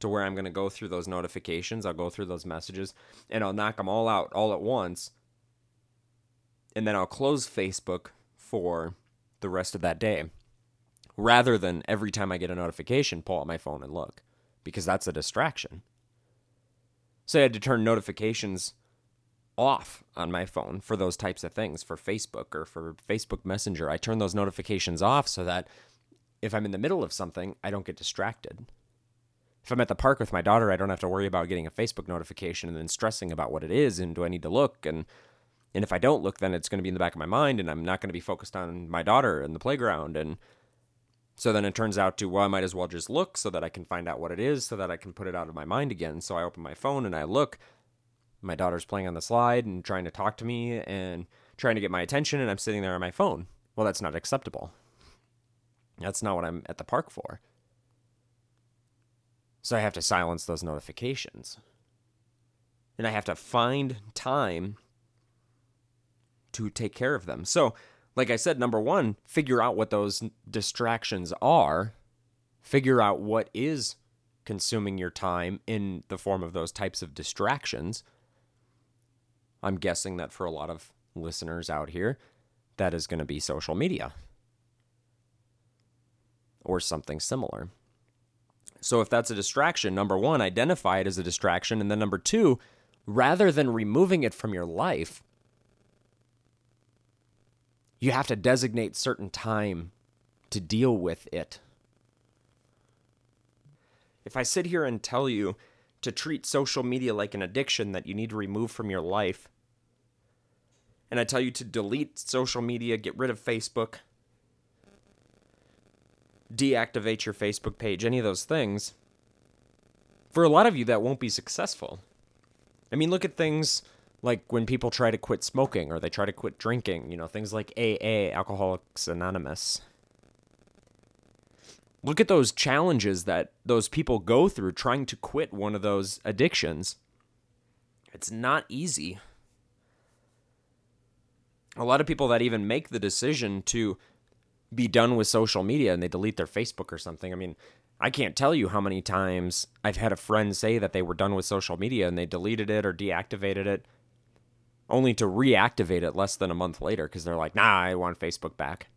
to where I'm going to go through those notifications, I'll go through those messages, and I'll knock them all out all at once. And then I'll close Facebook for the rest of that day rather than every time I get a notification, pull out my phone and look because that's a distraction. So I had to turn notifications off on my phone for those types of things for Facebook or for Facebook Messenger. I turn those notifications off so that if I'm in the middle of something, I don't get distracted. If I'm at the park with my daughter, I don't have to worry about getting a Facebook notification and then stressing about what it is and do I need to look and and if I don't look, then it's going to be in the back of my mind and I'm not going to be focused on my daughter and the playground and so then it turns out to well, I might as well just look so that I can find out what it is so that I can put it out of my mind again. So I open my phone and I look. My daughter's playing on the slide and trying to talk to me and trying to get my attention and I'm sitting there on my phone. Well, that's not acceptable. That's not what I'm at the park for. So I have to silence those notifications. And I have to find time to take care of them. So, like I said, number one, figure out what those distractions are, figure out what is consuming your time in the form of those types of distractions. I'm guessing that for a lot of listeners out here, that is going to be social media or something similar. So, if that's a distraction, number one, identify it as a distraction. And then number two, rather than removing it from your life, you have to designate certain time to deal with it. If I sit here and tell you to treat social media like an addiction that you need to remove from your life, and I tell you to delete social media, get rid of Facebook, deactivate your Facebook page, any of those things, for a lot of you, that won't be successful. I mean, look at things like when people try to quit smoking or they try to quit drinking, you know, things like AA, Alcoholics Anonymous. Look at those challenges that those people go through trying to quit one of those addictions. It's not easy. A lot of people that even make the decision to be done with social media and they delete their Facebook or something. I mean, I can't tell you how many times I've had a friend say that they were done with social media and they deleted it or deactivated it only to reactivate it less than a month later because they're like, nah, I want Facebook back.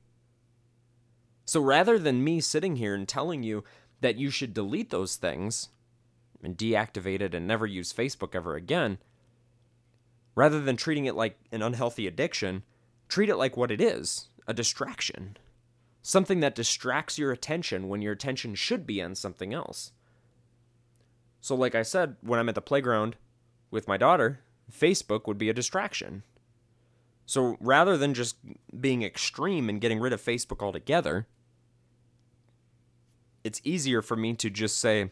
So rather than me sitting here and telling you that you should delete those things and deactivate it and never use Facebook ever again, rather than treating it like an unhealthy addiction, treat it like what it is a distraction. Something that distracts your attention when your attention should be on something else. So, like I said, when I'm at the playground with my daughter, Facebook would be a distraction. So rather than just being extreme and getting rid of Facebook altogether, it's easier for me to just say,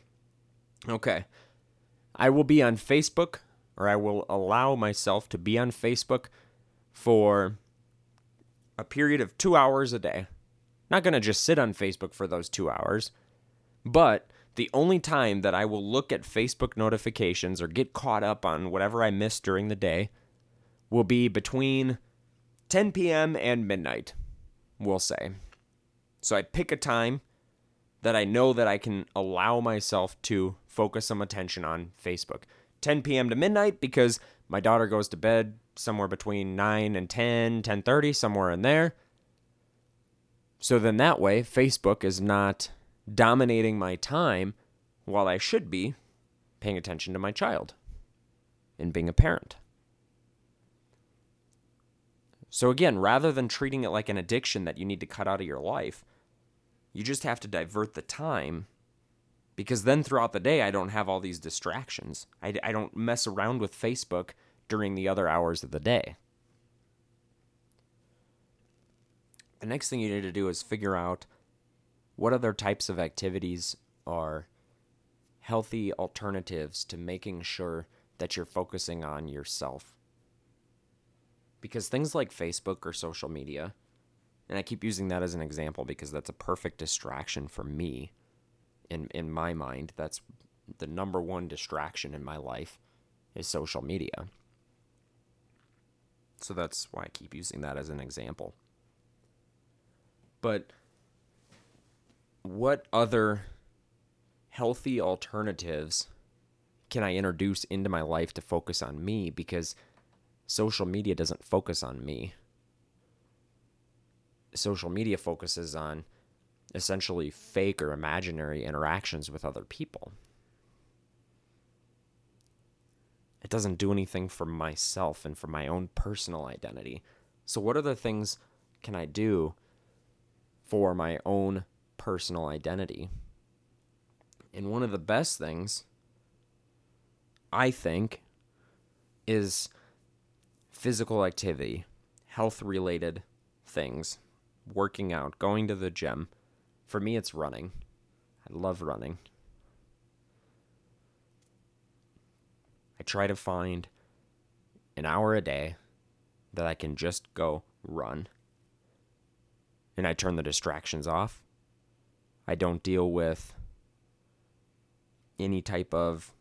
okay, I will be on Facebook or I will allow myself to be on Facebook for a period of two hours a day. Not going to just sit on Facebook for those two hours, but the only time that I will look at Facebook notifications or get caught up on whatever I missed during the day will be between 10 p.m. and midnight, we'll say. So I pick a time that I know that I can allow myself to focus some attention on Facebook. 10 p.m. to midnight because my daughter goes to bed somewhere between 9 and 10, 10:30, somewhere in there. So then that way Facebook is not dominating my time while I should be paying attention to my child and being a parent. So, again, rather than treating it like an addiction that you need to cut out of your life, you just have to divert the time because then throughout the day, I don't have all these distractions. I, I don't mess around with Facebook during the other hours of the day. The next thing you need to do is figure out what other types of activities are healthy alternatives to making sure that you're focusing on yourself? Because things like Facebook or social media, and I keep using that as an example because that's a perfect distraction for me in in my mind. That's the number one distraction in my life is social media. So that's why I keep using that as an example. But what other healthy alternatives can I introduce into my life to focus on me? Because social media doesn't focus on me. Social media focuses on essentially fake or imaginary interactions with other people. It doesn't do anything for myself and for my own personal identity. So, what other things can I do for my own personal identity. And one of the best things, I think, is physical activity, health related things, working out, going to the gym. For me, it's running. I love running. I try to find an hour a day that I can just go run. And I turn the distractions off. I don't deal with any type of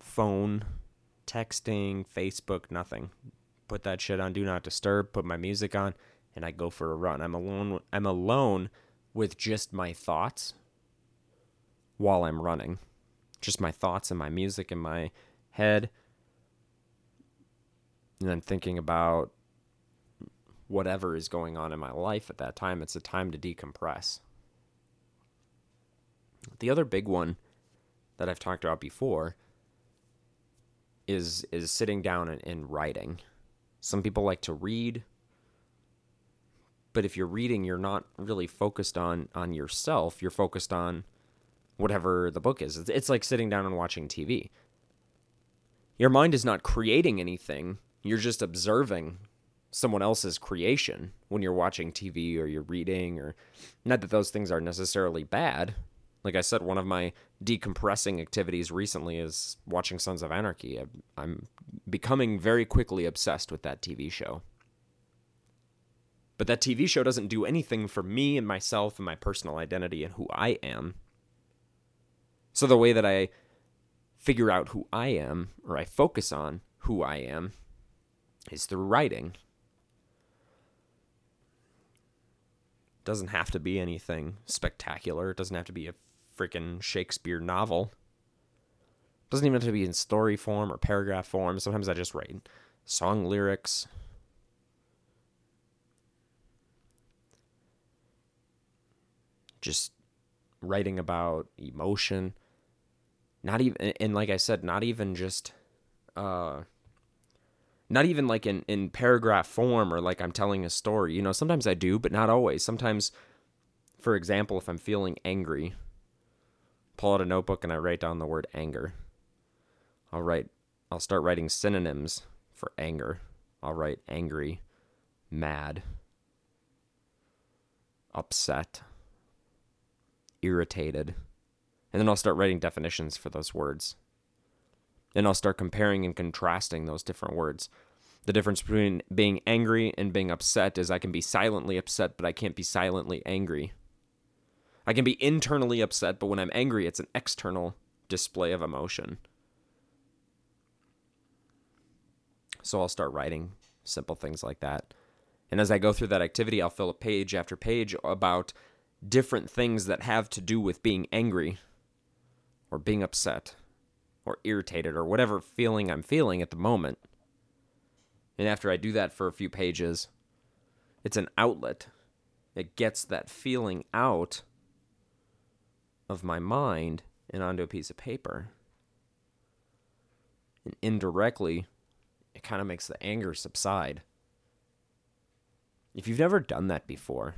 phone, texting, Facebook, nothing. Put that shit on do not disturb, put my music on, and I go for a run. I'm alone I'm alone with just my thoughts while I'm running. Just my thoughts and my music in my head. And then thinking about whatever is going on in my life at that time. It's a time to decompress. The other big one that I've talked about before is is sitting down and, and writing. Some people like to read, but if you're reading, you're not really focused on on yourself. You're focused on whatever the book is. It's, it's like sitting down and watching TV. Your mind is not creating anything. You're just observing someone else's creation when you're watching TV or you're reading or not that those things are necessarily bad. Like I said, one of my decompressing activities recently is watching Sons of Anarchy. I'm becoming very quickly obsessed with that TV show. But that TV show doesn't do anything for me and myself and my personal identity and who I am. So the way that I figure out who I am or I focus on who I am is through writing. doesn't have to be anything spectacular. It doesn't have to be a freaking Shakespeare novel. Doesn't even have to be in story form or paragraph form. Sometimes I just write song lyrics. Just writing about emotion. Not even and like I said, not even just uh not even like in, in paragraph form or like I'm telling a story. You know, sometimes I do, but not always. Sometimes, for example, if I'm feeling angry, pull out a notebook and I write down the word anger. I'll write, I'll start writing synonyms for anger. I'll write angry, mad, upset, irritated. And then I'll start writing definitions for those words and I'll start comparing and contrasting those different words. The difference between being angry and being upset is I can be silently upset, but I can't be silently angry. I can be internally upset, but when I'm angry, it's an external display of emotion. So I'll start writing simple things like that. And as I go through that activity, I'll fill a page after page about different things that have to do with being angry or being upset or irritated or whatever feeling I'm feeling at the moment. And after I do that for a few pages, it's an outlet. It gets that feeling out of my mind and onto a piece of paper. And indirectly, it kind of makes the anger subside. If you've never done that before,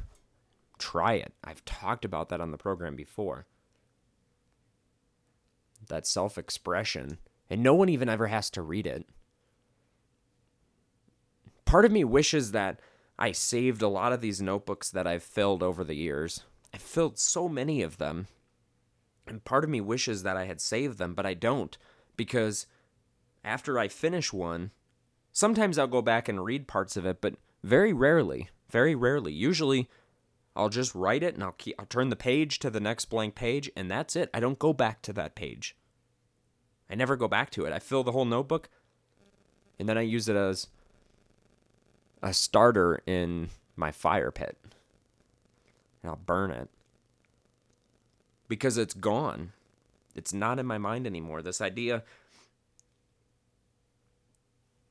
try it. I've talked about that on the program before that self expression, and no one even ever has to read it. Part of me wishes that I saved a lot of these notebooks that I've filled over the years. I've filled so many of them. And part of me wishes that I had saved them, but I don't because after I finish one, sometimes I'll go back and read parts of it, but very rarely, very rarely. Usually I'll just write it and I'll keep, I'll turn the page to the next blank page and that's it. I don't go back to that page. I never go back to it. I fill the whole notebook and then I use it as a starter in my fire pit. And I'll burn it. Because it's gone. It's not in my mind anymore. This idea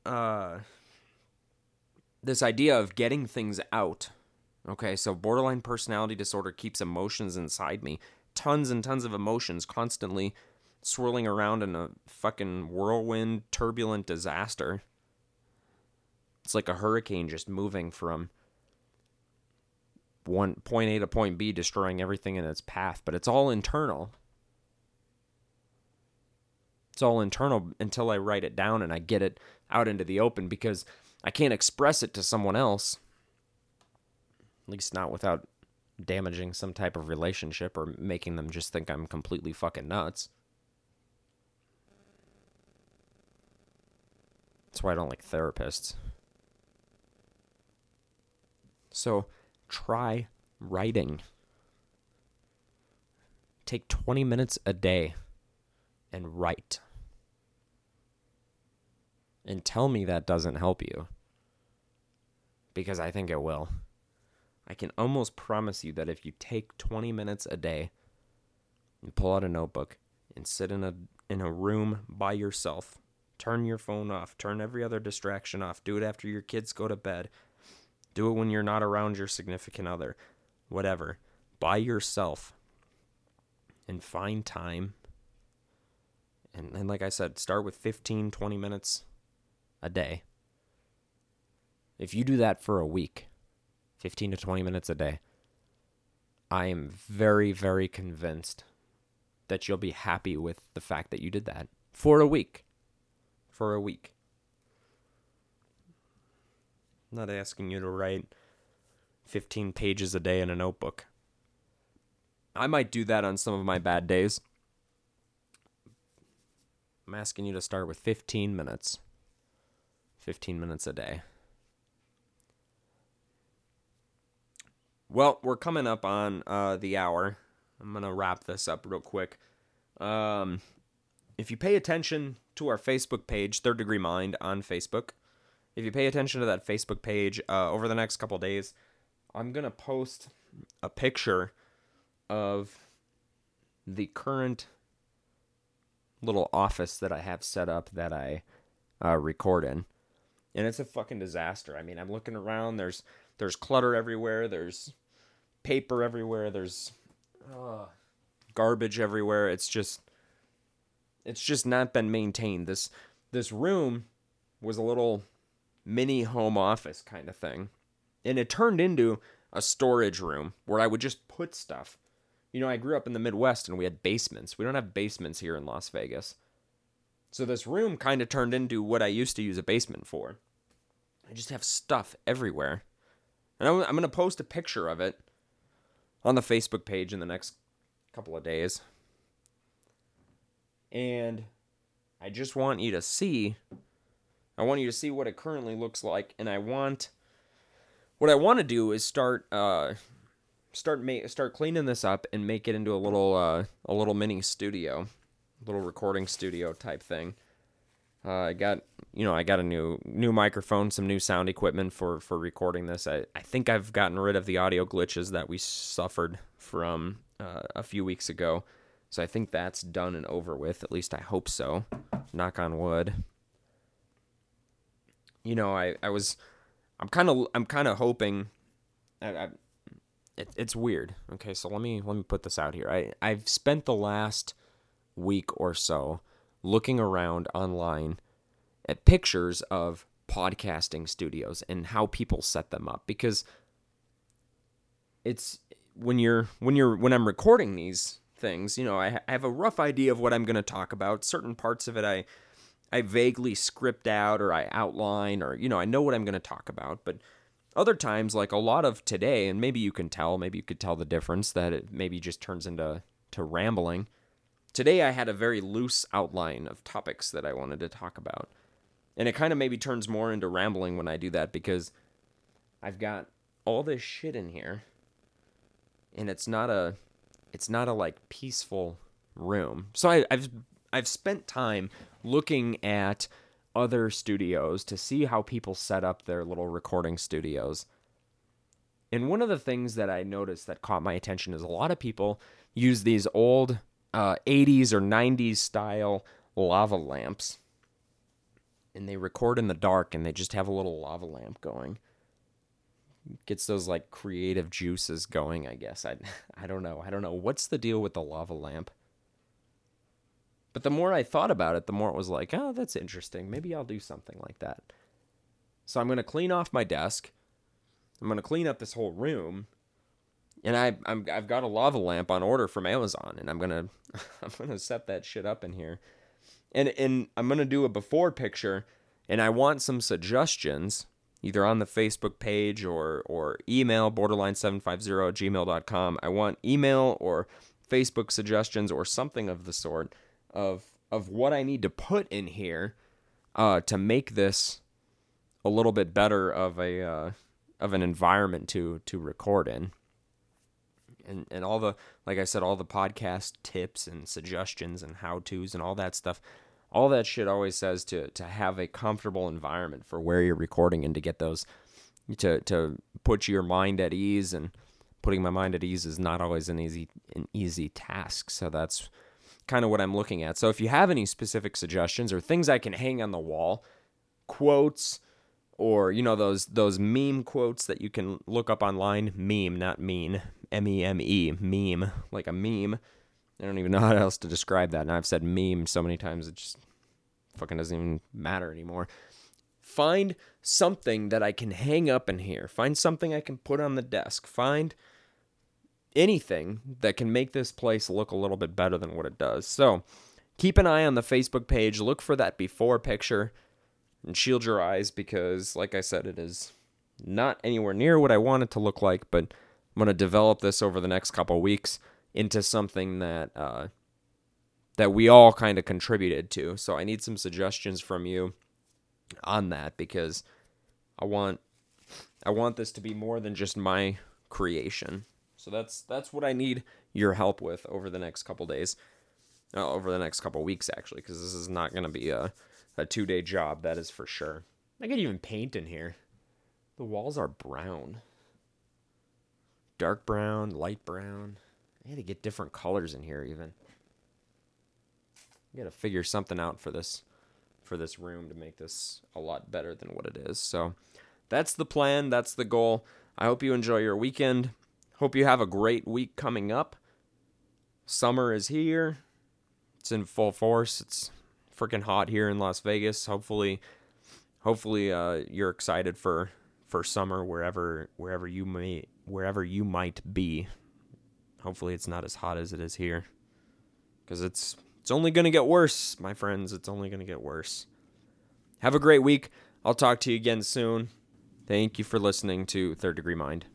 uh this idea of getting things out Okay, so borderline personality disorder keeps emotions inside me. Tons and tons of emotions constantly swirling around in a fucking whirlwind, turbulent disaster. It's like a hurricane just moving from one point A to point B, destroying everything in its path, but it's all internal. It's all internal until I write it down and I get it out into the open because I can't express it to someone else. At least not without damaging some type of relationship or making them just think I'm completely fucking nuts. That's why I don't like therapists. So try writing. Take 20 minutes a day and write. And tell me that doesn't help you. Because I think it will. I can almost promise you that if you take 20 minutes a day and pull out a notebook and sit in a in a room by yourself, turn your phone off, turn every other distraction off, do it after your kids go to bed, do it when you're not around your significant other, whatever, by yourself and find time. And, and like I said, start with 15, 20 minutes a day. If you do that for a week, 15 to 20 minutes a day, I am very, very convinced that you'll be happy with the fact that you did that for a week. For a week. I'm not asking you to write 15 pages a day in a notebook. I might do that on some of my bad days. I'm asking you to start with 15 minutes. 15 minutes a day. Well, we're coming up on uh, the hour. I'm going to wrap this up real quick. Um, if you pay attention to our Facebook page, Third Degree Mind on Facebook, if you pay attention to that Facebook page uh, over the next couple days, I'm going to post a picture of the current little office that I have set up that I uh, record in. And it's a fucking disaster. I mean, I'm looking around. There's there's clutter everywhere. There's paper everywhere. There's uh, garbage everywhere. It's just it's just not been maintained. This this room was a little mini home office kind of thing. And it turned into a storage room where I would just put stuff. You know, I grew up in the Midwest and we had basements. We don't have basements here in Las Vegas. So this room kind of turned into what I used to use a basement for. I just have stuff everywhere. And I'm, I'm going to post a picture of it on the Facebook page in the next couple of days. And I just want you to see I want you to see what it currently looks like and I want what I want to do is start uh start ma- start cleaning this up and make it into a little uh a little mini studio, little recording studio type thing. Uh, I got you know I got a new new microphone, some new sound equipment for for recording this. I I think I've gotten rid of the audio glitches that we suffered from uh, a few weeks ago. So I think that's done and over with. At least I hope so. Knock on wood. You know, I I was I'm kind of I'm kind of hoping I, I it, it's weird. Okay, so let me let me put this out here. I I've spent the last week or so looking around online at pictures of podcasting studios and how people set them up because it's when you're when you're when I'm recording these things, you know, I, I have a rough idea of what I'm going to talk about. Certain parts of it I I vaguely script out or I outline or you know, I know what I'm going to talk about, but other times like a lot of today and maybe you can tell, maybe you could tell the difference that it maybe just turns into to rambling. Today I had a very loose outline of topics that I wanted to talk about. And it kind of maybe turns more into rambling when I do that because I've got all this shit in here and it's not a it's not a like peaceful room. So I, I've I've spent time looking at other studios to see how people set up their little recording studios. And one of the things that I noticed that caught my attention is a lot of people use these old uh, 80s or 90s style lava lamps. And they record in the dark and they just have a little lava lamp going. Gets those like creative juices going, I guess. I [LAUGHS] I don't know. I don't know. What's the deal with the lava lamp? But the more I thought about it, the more it was like, oh, that's interesting. Maybe I'll do something like that. So I'm going to clean off my desk. I'm going to clean up this whole room. And I, I'm, I've got a lava lamp on order from Amazon, and I'm gonna, [LAUGHS] I'm gonna set that shit up in here. and and I'm gonna do a before picture, and I want some suggestions either on the Facebook page or or email borderline750 at gmail.com. I want email or Facebook suggestions or something of the sort of of what I need to put in here uh, to make this a little bit better of a uh, of an environment to to record in. And and all the like I said, all the podcast tips and suggestions and how tos and all that stuff, all that shit always says to to have a comfortable environment for where you're recording and to get those to to put your mind at ease and putting my mind at ease is not always an easy an easy task. So that's kind of what I'm looking at. So if you have any specific suggestions or things I can hang on the wall, quotes or you know those those meme quotes that you can look up online, meme not mean, M E M E, meme, like a meme. I don't even know [LAUGHS] how else to describe that. And I've said meme so many times it just fucking doesn't even matter anymore. Find something that I can hang up in here. Find something I can put on the desk. Find anything that can make this place look a little bit better than what it does. So keep an eye on the Facebook page. Look for that before picture and shield your eyes because, like I said, it is not anywhere near what I want it to look like. But I'm going to develop this over the next couple weeks into something that uh, that we all kind of contributed to. So I need some suggestions from you on that because I want I want this to be more than just my creation. So that's that's what I need your help with over the next couple days, uh, over the next couple weeks actually, because this is not going to be a a two day job. That is for sure. I could even paint in here. The walls are brown, dark brown, light brown. I had to get different colors in here even. I got to figure something out for this for this room to make this a lot better than what it is. So that's the plan. That's the goal. I hope you enjoy your weekend. Hope you have a great week coming up. Summer is here. It's in full force. It's freaking hot here in Las Vegas. Hopefully hopefully uh, you're excited for for summer wherever wherever you may wherever you might be. Hopefully it's not as hot as it is here. Cuz it's it's only to get worse, my friends. It's only to get worse. Have a great week. I'll talk to you again soon. Thank you for listening to Third Degree Mind.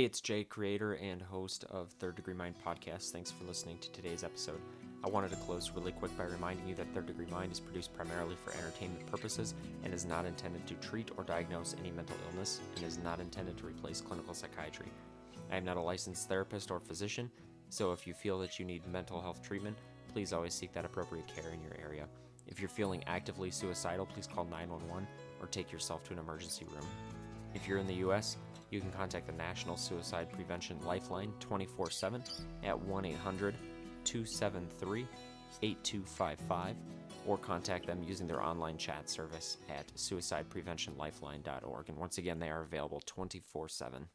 Hey, it's Jay, creator and host of Third Degree Mind podcast. Thanks for listening to today's episode. I wanted to close really quick by reminding you that Third Degree Mind is produced primarily for entertainment purposes and is not intended to treat or diagnose any mental illness and is not intended to replace clinical psychiatry. I am not a licensed therapist or physician, so if you feel that you need mental health treatment, please always seek that appropriate care in your area. If you're feeling actively suicidal, please call 911 or take yourself to an emergency room. If you're in the U.S., you can contact the National Suicide Prevention Lifeline 24 7 at 1 800 273 8255 or contact them using their online chat service at suicidepreventionlifeline.org. And once again, they are available 24 7.